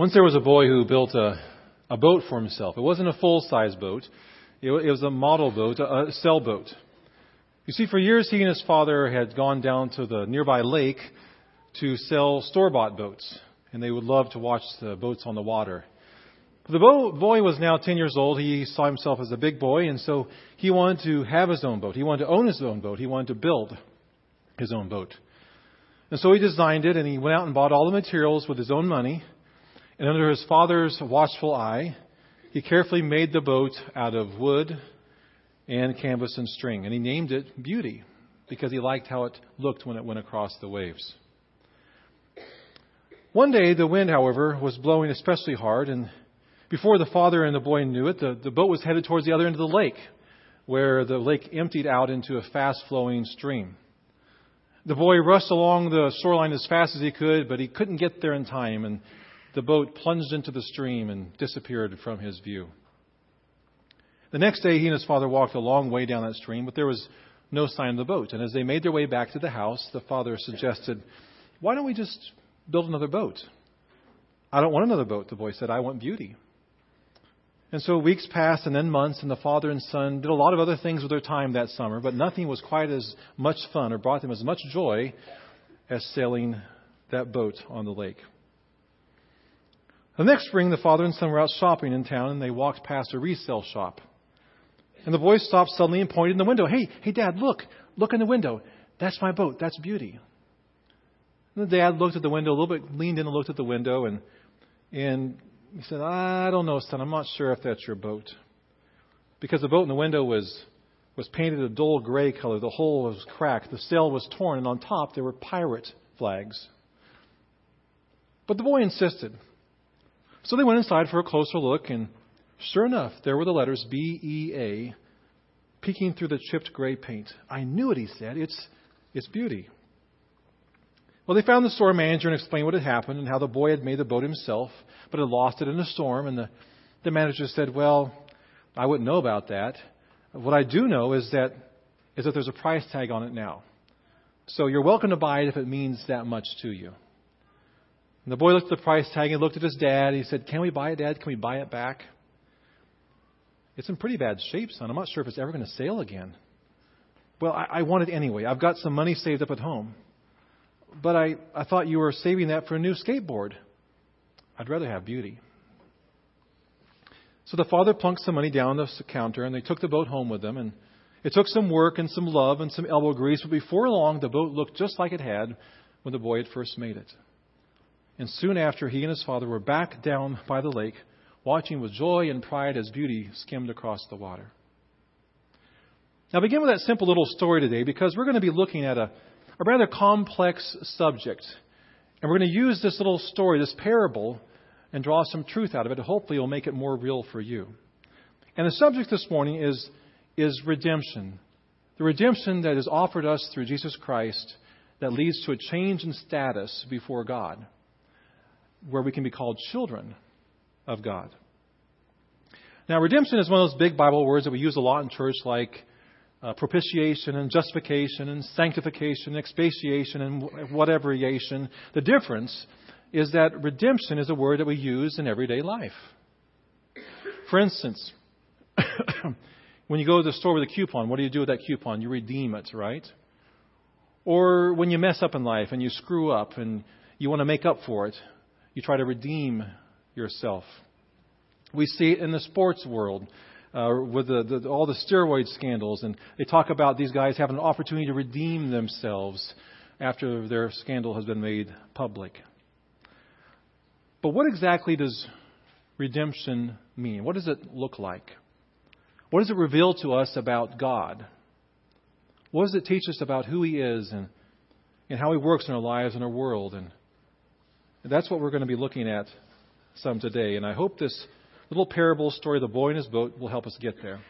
Once there was a boy who built a, a boat for himself. It wasn't a full size boat, it, it was a model boat, a, a sailboat. You see, for years he and his father had gone down to the nearby lake to sell store bought boats, and they would love to watch the boats on the water. The boy was now 10 years old. He saw himself as a big boy, and so he wanted to have his own boat. He wanted to own his own boat. He wanted to build his own boat. And so he designed it, and he went out and bought all the materials with his own money. And under his father's watchful eye, he carefully made the boat out of wood and canvas and string. And he named it Beauty because he liked how it looked when it went across the waves. One day, the wind, however, was blowing especially hard, and before the father and the boy knew it, the, the boat was headed towards the other end of the lake, where the lake emptied out into a fast flowing stream. The boy rushed along the shoreline as fast as he could, but he couldn't get there in time, and the boat plunged into the stream and disappeared from his view. The next day, he and his father walked a long way down that stream, but there was no sign of the boat. And as they made their way back to the house, the father suggested, Why don't we just build another boat? I don't want another boat, the boy said. I want beauty. And so weeks passed and then months, and the father and son did a lot of other things with their time that summer, but nothing was quite as much fun or brought them as much joy as sailing that boat on the lake. The next spring, the father and son were out shopping in town, and they walked past a resale shop. And the boy stopped suddenly and pointed in the window. Hey, hey, Dad, look, look in the window. That's my boat. That's beauty. And the dad looked at the window a little bit, leaned in and looked at the window, and and he said, I don't know, son. I'm not sure if that's your boat. Because the boat in the window was, was painted a dull gray color. The hull was cracked. The sail was torn. And on top, there were pirate flags. But the boy insisted. So they went inside for a closer look. And sure enough, there were the letters B E A peeking through the chipped gray paint. I knew it, he said. It's, it's beauty. Well, they found the store manager and explained what had happened and how the boy had made the boat himself, but had lost it in a storm. And the, the manager said, Well, I wouldn't know about that. What I do know is that, is that there's a price tag on it now. So you're welcome to buy it if it means that much to you. And the boy looked at the price tag and looked at his dad. He said, Can we buy it, Dad? Can we buy it back? It's in pretty bad shape, son. I'm not sure if it's ever going to sail again. Well, I, I want it anyway. I've got some money saved up at home but I, I thought you were saving that for a new skateboard. I'd rather have beauty. So the father plunked some money down the counter, and they took the boat home with them. And it took some work and some love and some elbow grease, but before long, the boat looked just like it had when the boy had first made it. And soon after, he and his father were back down by the lake, watching with joy and pride as beauty skimmed across the water. Now, begin with that simple little story today because we're going to be looking at a, a rather complex subject. And we're going to use this little story, this parable, and draw some truth out of it. Hopefully, it'll make it more real for you. And the subject this morning is, is redemption. The redemption that is offered us through Jesus Christ that leads to a change in status before God, where we can be called children of God. Now, redemption is one of those big Bible words that we use a lot in church, like uh, propitiation and justification and sanctification, expiation and whateveration. The difference is that redemption is a word that we use in everyday life. For instance, when you go to the store with a coupon, what do you do with that coupon? You redeem it, right? Or when you mess up in life and you screw up and you want to make up for it, you try to redeem yourself. We see it in the sports world uh, with the, the, all the steroid scandals, and they talk about these guys having an opportunity to redeem themselves after their scandal has been made public. But what exactly does redemption mean? What does it look like? What does it reveal to us about God? What does it teach us about who He is and, and how He works in our lives and our world? And that's what we're going to be looking at some today. And I hope this little parable story of the boy and his boat will help us get there.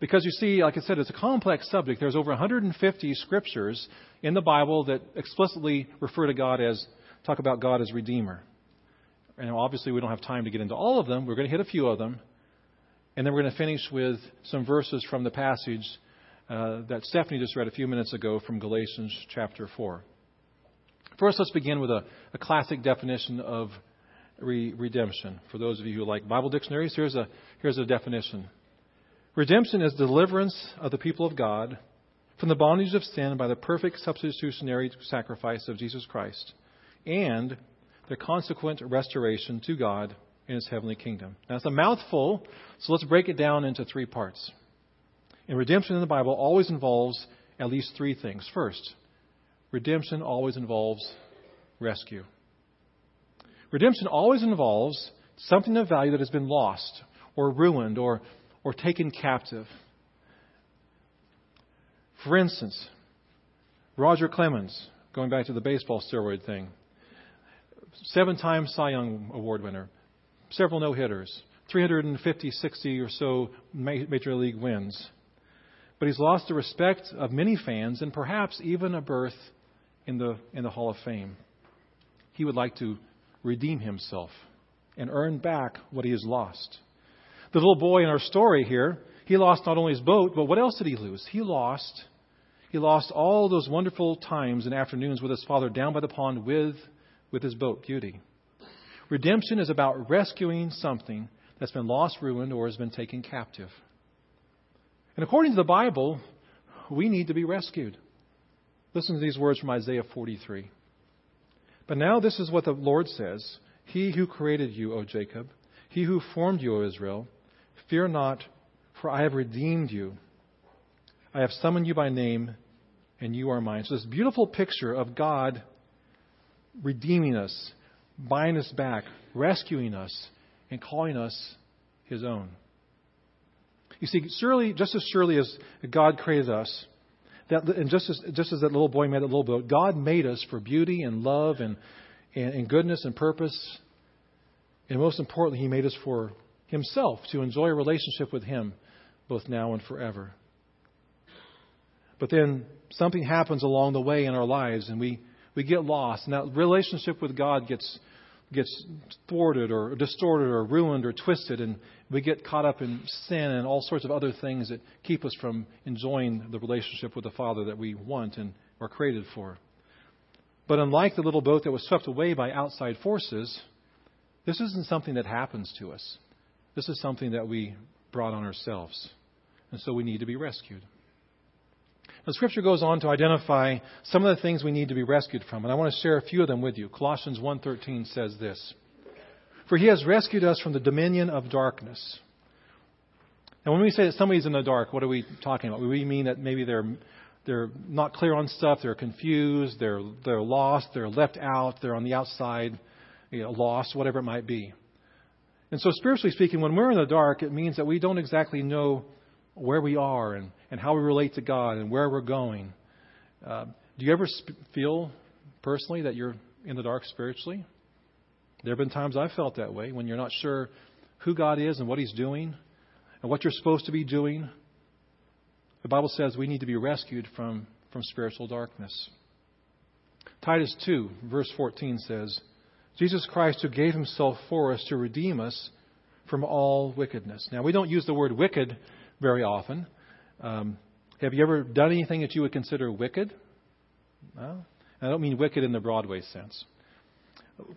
Because you see, like I said, it's a complex subject. There's over 150 scriptures in the Bible that explicitly refer to God as, talk about God as Redeemer. And obviously, we don't have time to get into all of them. We're going to hit a few of them. And then we're going to finish with some verses from the passage uh, that Stephanie just read a few minutes ago from Galatians chapter 4. First, let's begin with a, a classic definition of re- redemption. For those of you who like Bible dictionaries, here's a, here's a definition Redemption is deliverance of the people of God from the bondage of sin by the perfect substitutionary sacrifice of Jesus Christ and the consequent restoration to God in his heavenly kingdom. Now, it's a mouthful, so let's break it down into three parts. And redemption in the Bible always involves at least three things. First, redemption always involves rescue. Redemption always involves something of value that has been lost or ruined or, or taken captive. For instance, Roger Clemens, going back to the baseball steroid thing, seven time Cy Young Award winner, several no hitters, 350, 60 or so major league wins. But he's lost the respect of many fans and perhaps even a berth in the, in the Hall of Fame. He would like to redeem himself and earn back what he has lost. The little boy in our story here, he lost not only his boat, but what else did he lose? He lost he lost all those wonderful times and afternoons with his father down by the pond with with his boat, Beauty. Redemption is about rescuing something that's been lost, ruined, or has been taken captive. And according to the Bible, we need to be rescued. Listen to these words from Isaiah 43. But now this is what the Lord says He who created you, O Jacob, he who formed you, O Israel, fear not, for I have redeemed you. I have summoned you by name, and you are mine. So, this beautiful picture of God redeeming us, buying us back, rescuing us, and calling us his own. You see, surely, just as surely as God created us, that, and just as, just as that little boy made that little boat, God made us for beauty and love and, and, and goodness and purpose. And most importantly, He made us for Himself, to enjoy a relationship with Him, both now and forever. But then something happens along the way in our lives, and we, we get lost. And that relationship with God gets, gets thwarted or distorted or ruined or twisted, and we get caught up in sin and all sorts of other things that keep us from enjoying the relationship with the Father that we want and are created for. But unlike the little boat that was swept away by outside forces, this isn't something that happens to us. This is something that we brought on ourselves. And so we need to be rescued. The scripture goes on to identify some of the things we need to be rescued from, and I want to share a few of them with you. Colossians 1:13 says this: "For he has rescued us from the dominion of darkness." And when we say that somebody's in the dark, what are we talking about? We mean that maybe they're they're not clear on stuff, they're confused, they're they're lost, they're left out, they're on the outside, you know, lost, whatever it might be. And so spiritually speaking, when we're in the dark, it means that we don't exactly know where we are and, and how we relate to God and where we're going. Uh, do you ever sp- feel personally that you're in the dark spiritually? There have been times I've felt that way when you're not sure who God is and what He's doing and what you're supposed to be doing. The Bible says we need to be rescued from, from spiritual darkness. Titus 2, verse 14 says, Jesus Christ, who gave Himself for us to redeem us from all wickedness. Now, we don't use the word wicked very often. Um, have you ever done anything that you would consider wicked? Well, I don't mean wicked in the Broadway sense.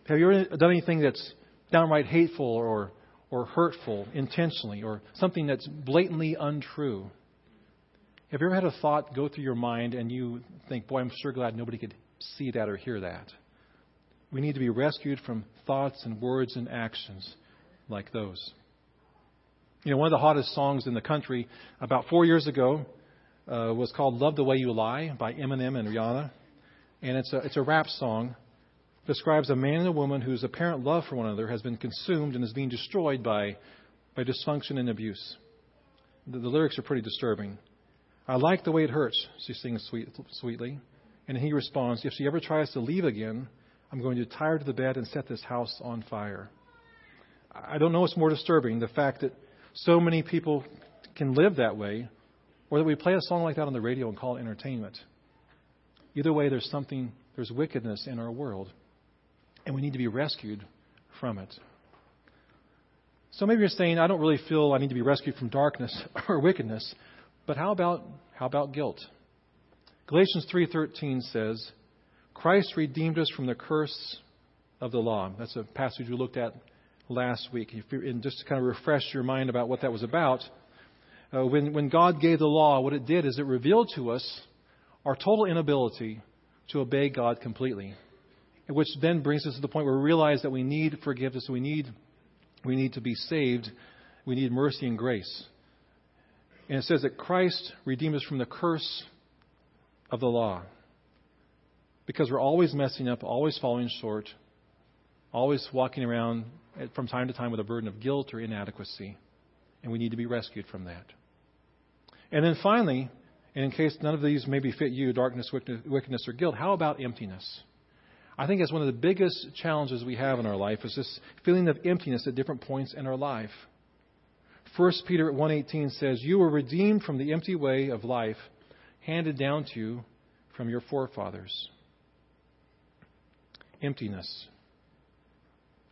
Have you ever done anything that's downright hateful or, or hurtful intentionally or something that's blatantly untrue? Have you ever had a thought go through your mind and you think, boy, I'm sure glad nobody could see that or hear that? We need to be rescued from thoughts and words and actions like those. You know, one of the hottest songs in the country about four years ago uh, was called Love the Way You Lie by Eminem and Rihanna. And it's a, it's a rap song. Describes a man and a woman whose apparent love for one another has been consumed and is being destroyed by, by dysfunction and abuse. The, the lyrics are pretty disturbing. I like the way it hurts, she sings sweet, sweetly. And he responds, If she ever tries to leave again, I'm going to tie her to the bed and set this house on fire. I don't know what's more disturbing the fact that so many people can live that way, or that we play a song like that on the radio and call it entertainment. Either way, there's something, there's wickedness in our world, and we need to be rescued from it. So maybe you're saying, I don't really feel I need to be rescued from darkness or wickedness, but how about how about guilt? Galatians 3:13 says, Christ redeemed us from the curse of the law. That's a passage we looked at last week. And just to kind of refresh your mind about what that was about, uh, when, when God gave the law, what it did is it revealed to us our total inability to obey God completely. Which then brings us to the point where we realize that we need forgiveness, we need, we need to be saved, we need mercy and grace. And it says that Christ redeemed us from the curse of the law. Because we're always messing up, always falling short, always walking around from time to time with a burden of guilt or inadequacy. And we need to be rescued from that. And then finally, and in case none of these maybe fit you, darkness, wickedness, or guilt, how about emptiness? I think that's one of the biggest challenges we have in our life is this feeling of emptiness at different points in our life. 1 Peter 1:18 says, "You were redeemed from the empty way of life handed down to you from your forefathers." Emptiness.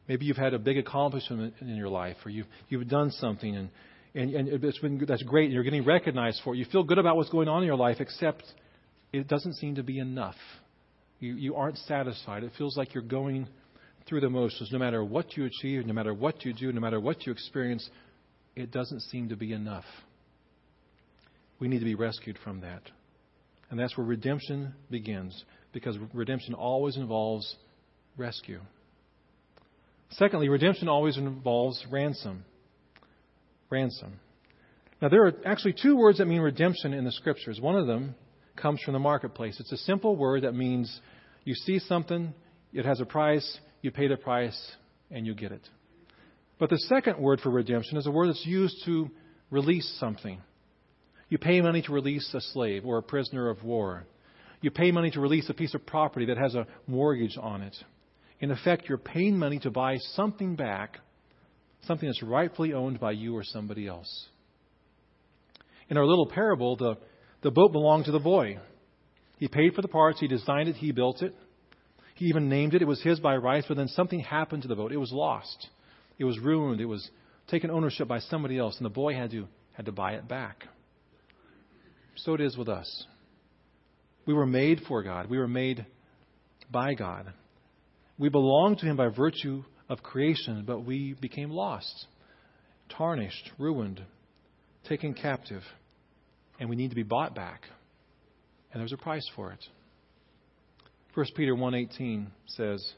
Maybe you've had a big accomplishment in your life, or you've, you've done something and, and, and it's been, that's great, and you're getting recognized for it. You feel good about what's going on in your life, except it doesn't seem to be enough. You, you aren't satisfied. It feels like you're going through the motions. No matter what you achieve, no matter what you do, no matter what you experience, it doesn't seem to be enough. We need to be rescued from that. And that's where redemption begins, because redemption always involves rescue. Secondly, redemption always involves ransom. Ransom. Now, there are actually two words that mean redemption in the scriptures. One of them comes from the marketplace. It's a simple word that means you see something, it has a price, you pay the price, and you get it. But the second word for redemption is a word that's used to release something. You pay money to release a slave or a prisoner of war. You pay money to release a piece of property that has a mortgage on it. In effect, you're paying money to buy something back, something that's rightfully owned by you or somebody else. In our little parable, the, the boat belonged to the boy. He paid for the parts, he designed it, he built it. He even named it. It was his by rights, but then something happened to the boat. It was lost. It was ruined. It was taken ownership by somebody else, and the boy had to, had to buy it back. So it is with us. We were made for God, we were made by God. We belong to Him by virtue of creation, but we became lost, tarnished, ruined, taken captive, and we need to be bought back. And there's a price for it. 1 Peter 1:18 says,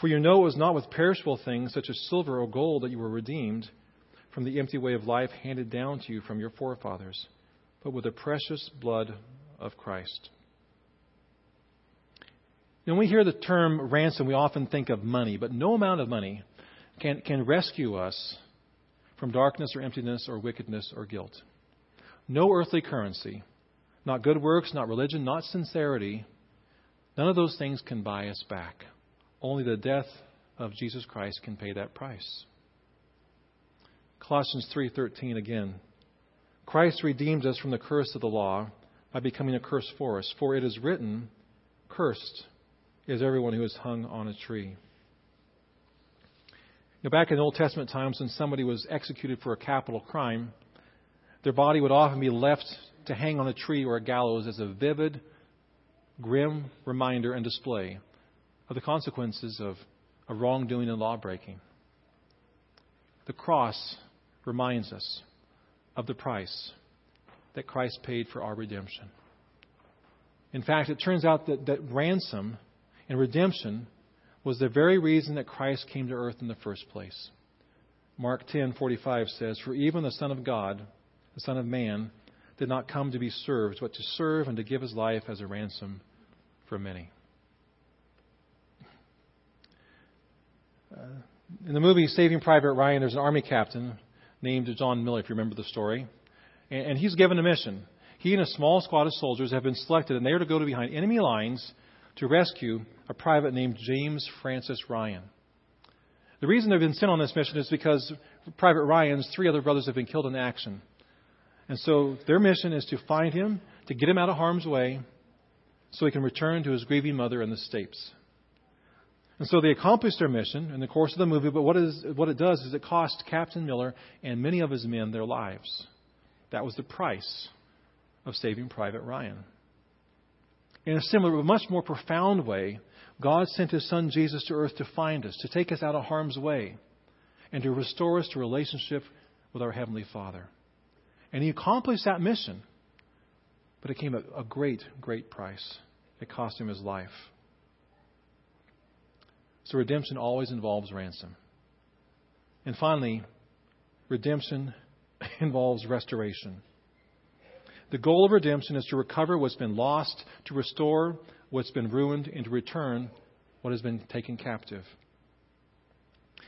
for you know it was not with perishable things such as silver or gold that you were redeemed from the empty way of life handed down to you from your forefathers, but with the precious blood of Christ. Now, When we hear the term ransom, we often think of money, but no amount of money can, can rescue us from darkness or emptiness or wickedness or guilt. No earthly currency, not good works, not religion, not sincerity, none of those things can buy us back. Only the death of Jesus Christ can pay that price. Colossians 3:13 again. Christ redeemed us from the curse of the law by becoming a curse for us, for it is written, cursed is everyone who is hung on a tree. Now, back in Old Testament times, when somebody was executed for a capital crime, their body would often be left to hang on a tree or a gallows as a vivid, grim reminder and display of the consequences of, of wrongdoing and lawbreaking. The cross reminds us of the price that Christ paid for our redemption. In fact, it turns out that, that ransom and redemption was the very reason that Christ came to earth in the first place. Mark 10:45 says, "For even the Son of God, the Son of Man, did not come to be served, but to serve and to give his life as a ransom for many." Uh, in the movie Saving Private Ryan, there's an army captain named John Miller, if you remember the story. And, and he's given a mission. He and a small squad of soldiers have been selected, and they are to go to behind enemy lines to rescue a private named James Francis Ryan. The reason they've been sent on this mission is because Private Ryan's three other brothers have been killed in action. And so their mission is to find him, to get him out of harm's way, so he can return to his grieving mother in the States. And so they accomplished their mission in the course of the movie, but what, is, what it does is it cost Captain Miller and many of his men their lives. That was the price of saving Private Ryan. In a similar, but much more profound way, God sent His Son Jesus to earth to find us, to take us out of harm's way, and to restore us to relationship with our Heavenly Father. And He accomplished that mission, but it came at a great, great price. It cost Him His life. So redemption always involves ransom. And finally, redemption involves restoration. The goal of redemption is to recover what's been lost, to restore what's been ruined, and to return what has been taken captive.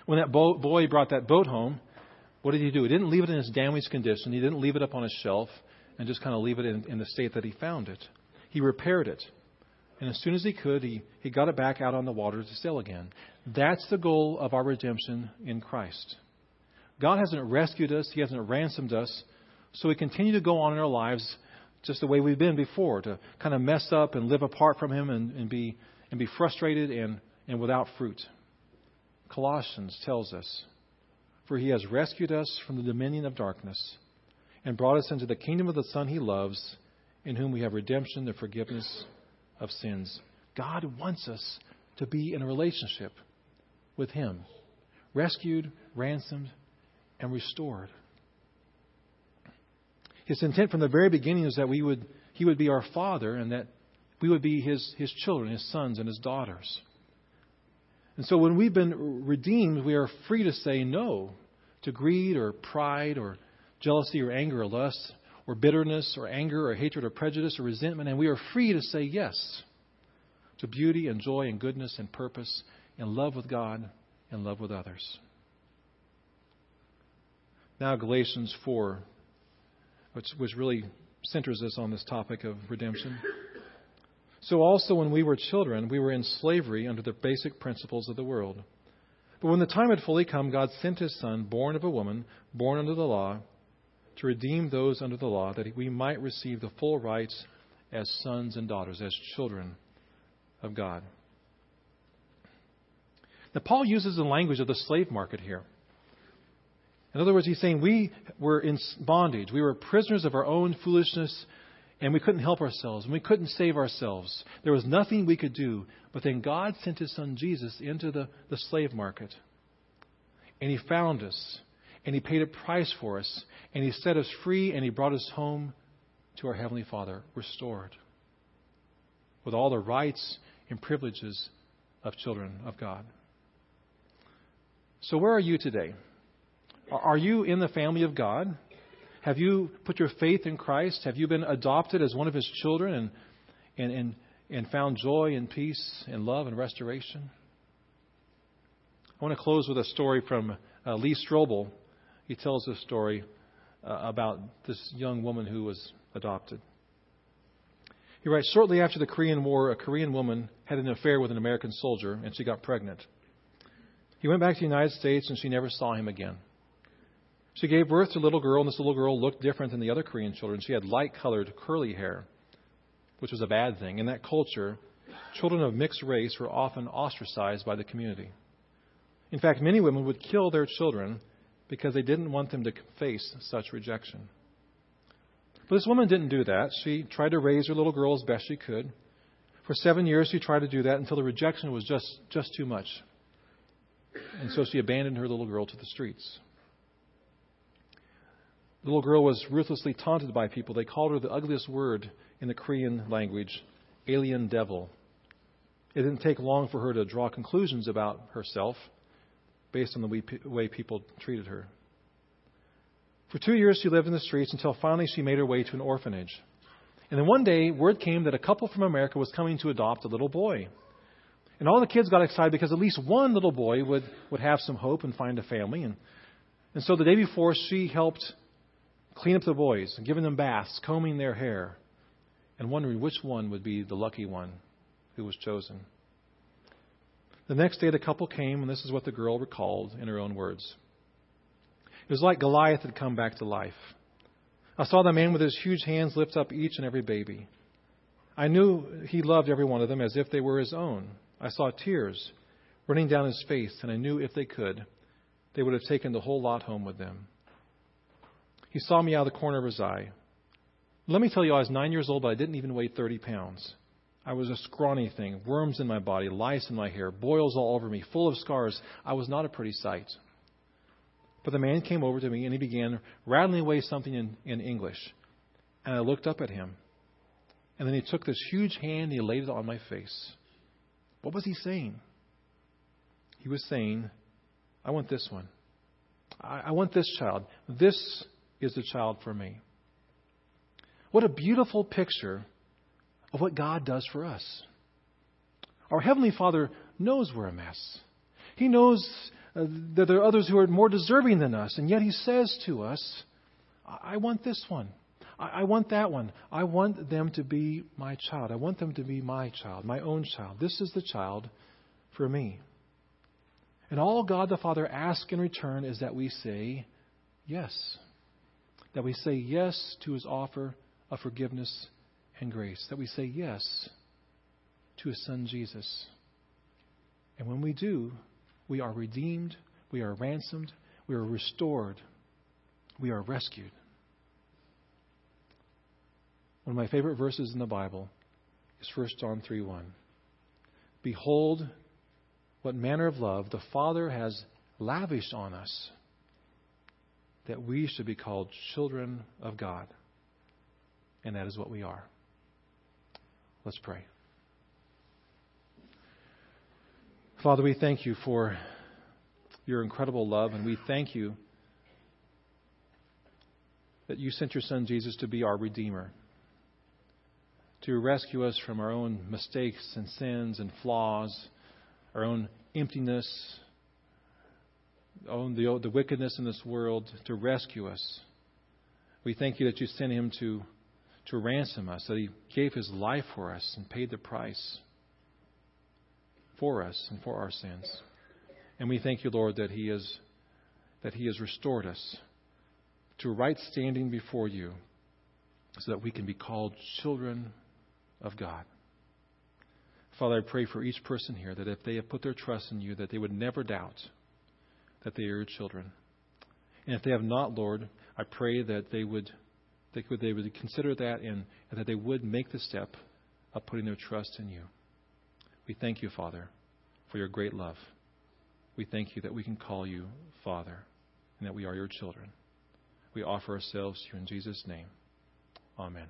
When that boy brought that boat home, what did he do? He didn't leave it in its damaged condition. He didn't leave it up on a shelf and just kind of leave it in, in the state that he found it. He repaired it. And as soon as he could, he, he got it back out on the water to sail again. That's the goal of our redemption in Christ. God hasn't rescued us, He hasn't ransomed us, so we continue to go on in our lives just the way we've been before, to kind of mess up and live apart from Him and, and, be, and be frustrated and, and without fruit. Colossians tells us, For He has rescued us from the dominion of darkness and brought us into the kingdom of the Son He loves, in whom we have redemption, the forgiveness of sins. God wants us to be in a relationship with Him, rescued, ransomed, and restored. His intent from the very beginning is that we would, He would be our Father and that we would be His, his children, His sons and His daughters. And so when we've been redeemed, we are free to say no to greed or pride or jealousy or anger or lust or bitterness or anger or hatred or prejudice or resentment, and we are free to say yes to beauty and joy and goodness and purpose and love with God and love with others. Now, Galatians 4, which, which really centers us on this topic of redemption. So, also when we were children, we were in slavery under the basic principles of the world. But when the time had fully come, God sent his Son, born of a woman, born under the law, to redeem those under the law, that we might receive the full rights as sons and daughters, as children of God. Now, Paul uses the language of the slave market here. In other words, he's saying we were in bondage. We were prisoners of our own foolishness, and we couldn't help ourselves, and we couldn't save ourselves. There was nothing we could do. But then God sent his son Jesus into the, the slave market, and he found us, and he paid a price for us, and he set us free, and he brought us home to our Heavenly Father, restored, with all the rights and privileges of children of God. So, where are you today? Are you in the family of God? Have you put your faith in Christ? Have you been adopted as one of His children and, and, and, and found joy and peace and love and restoration? I want to close with a story from uh, Lee Strobel. He tells a story uh, about this young woman who was adopted. He writes Shortly after the Korean War, a Korean woman had an affair with an American soldier and she got pregnant. He went back to the United States and she never saw him again. She gave birth to a little girl, and this little girl looked different than the other Korean children. She had light colored, curly hair, which was a bad thing. In that culture, children of mixed race were often ostracized by the community. In fact, many women would kill their children because they didn't want them to face such rejection. But this woman didn't do that. She tried to raise her little girl as best she could. For seven years, she tried to do that until the rejection was just, just too much. And so she abandoned her little girl to the streets. The little girl was ruthlessly taunted by people. They called her the ugliest word in the Korean language, alien devil. It didn't take long for her to draw conclusions about herself based on the way people treated her. For two years, she lived in the streets until finally she made her way to an orphanage. And then one day, word came that a couple from America was coming to adopt a little boy. And all the kids got excited because at least one little boy would, would have some hope and find a family. And, and so the day before, she helped clean up the boys, giving them baths, combing their hair, and wondering which one would be the lucky one who was chosen. The next day, the couple came, and this is what the girl recalled in her own words. It was like Goliath had come back to life. I saw the man with his huge hands lift up each and every baby. I knew he loved every one of them as if they were his own. I saw tears running down his face, and I knew if they could, they would have taken the whole lot home with them. He saw me out of the corner of his eye. Let me tell you, I was nine years old, but I didn't even weigh 30 pounds. I was a scrawny thing, worms in my body, lice in my hair, boils all over me, full of scars. I was not a pretty sight. But the man came over to me and he began rattling away something in, in English. And I looked up at him. And then he took this huge hand and he laid it on my face. What was he saying? He was saying, I want this one. I, I want this child. This is the child for me. What a beautiful picture of what God does for us. Our Heavenly Father knows we're a mess. He knows uh, that there are others who are more deserving than us, and yet He says to us, I want this one. I want that one. I want them to be my child. I want them to be my child, my own child. This is the child for me. And all God the Father asks in return is that we say yes. That we say yes to His offer of forgiveness and grace, that we say yes to His Son Jesus. And when we do, we are redeemed, we are ransomed, we are restored, we are rescued. One of my favorite verses in the Bible is 1 John 3 1. Behold, what manner of love the Father has lavished on us, that we should be called children of God. And that is what we are. Let's pray. Father, we thank you for your incredible love, and we thank you that you sent your Son Jesus to be our Redeemer, to rescue us from our own mistakes and sins and flaws, our own emptiness, own the, the wickedness in this world, to rescue us. We thank you that you sent him to to ransom us, that He gave His life for us and paid the price for us and for our sins. And we thank you, Lord, that He is that He has restored us to right standing before you, so that we can be called children of God. Father, I pray for each person here that if they have put their trust in you, that they would never doubt that they are your children. And if they have not, Lord, I pray that they would they would, they would consider that and, and that they would make the step of putting their trust in you. We thank you, Father, for your great love. We thank you that we can call you Father and that we are your children. We offer ourselves to you in Jesus' name. Amen.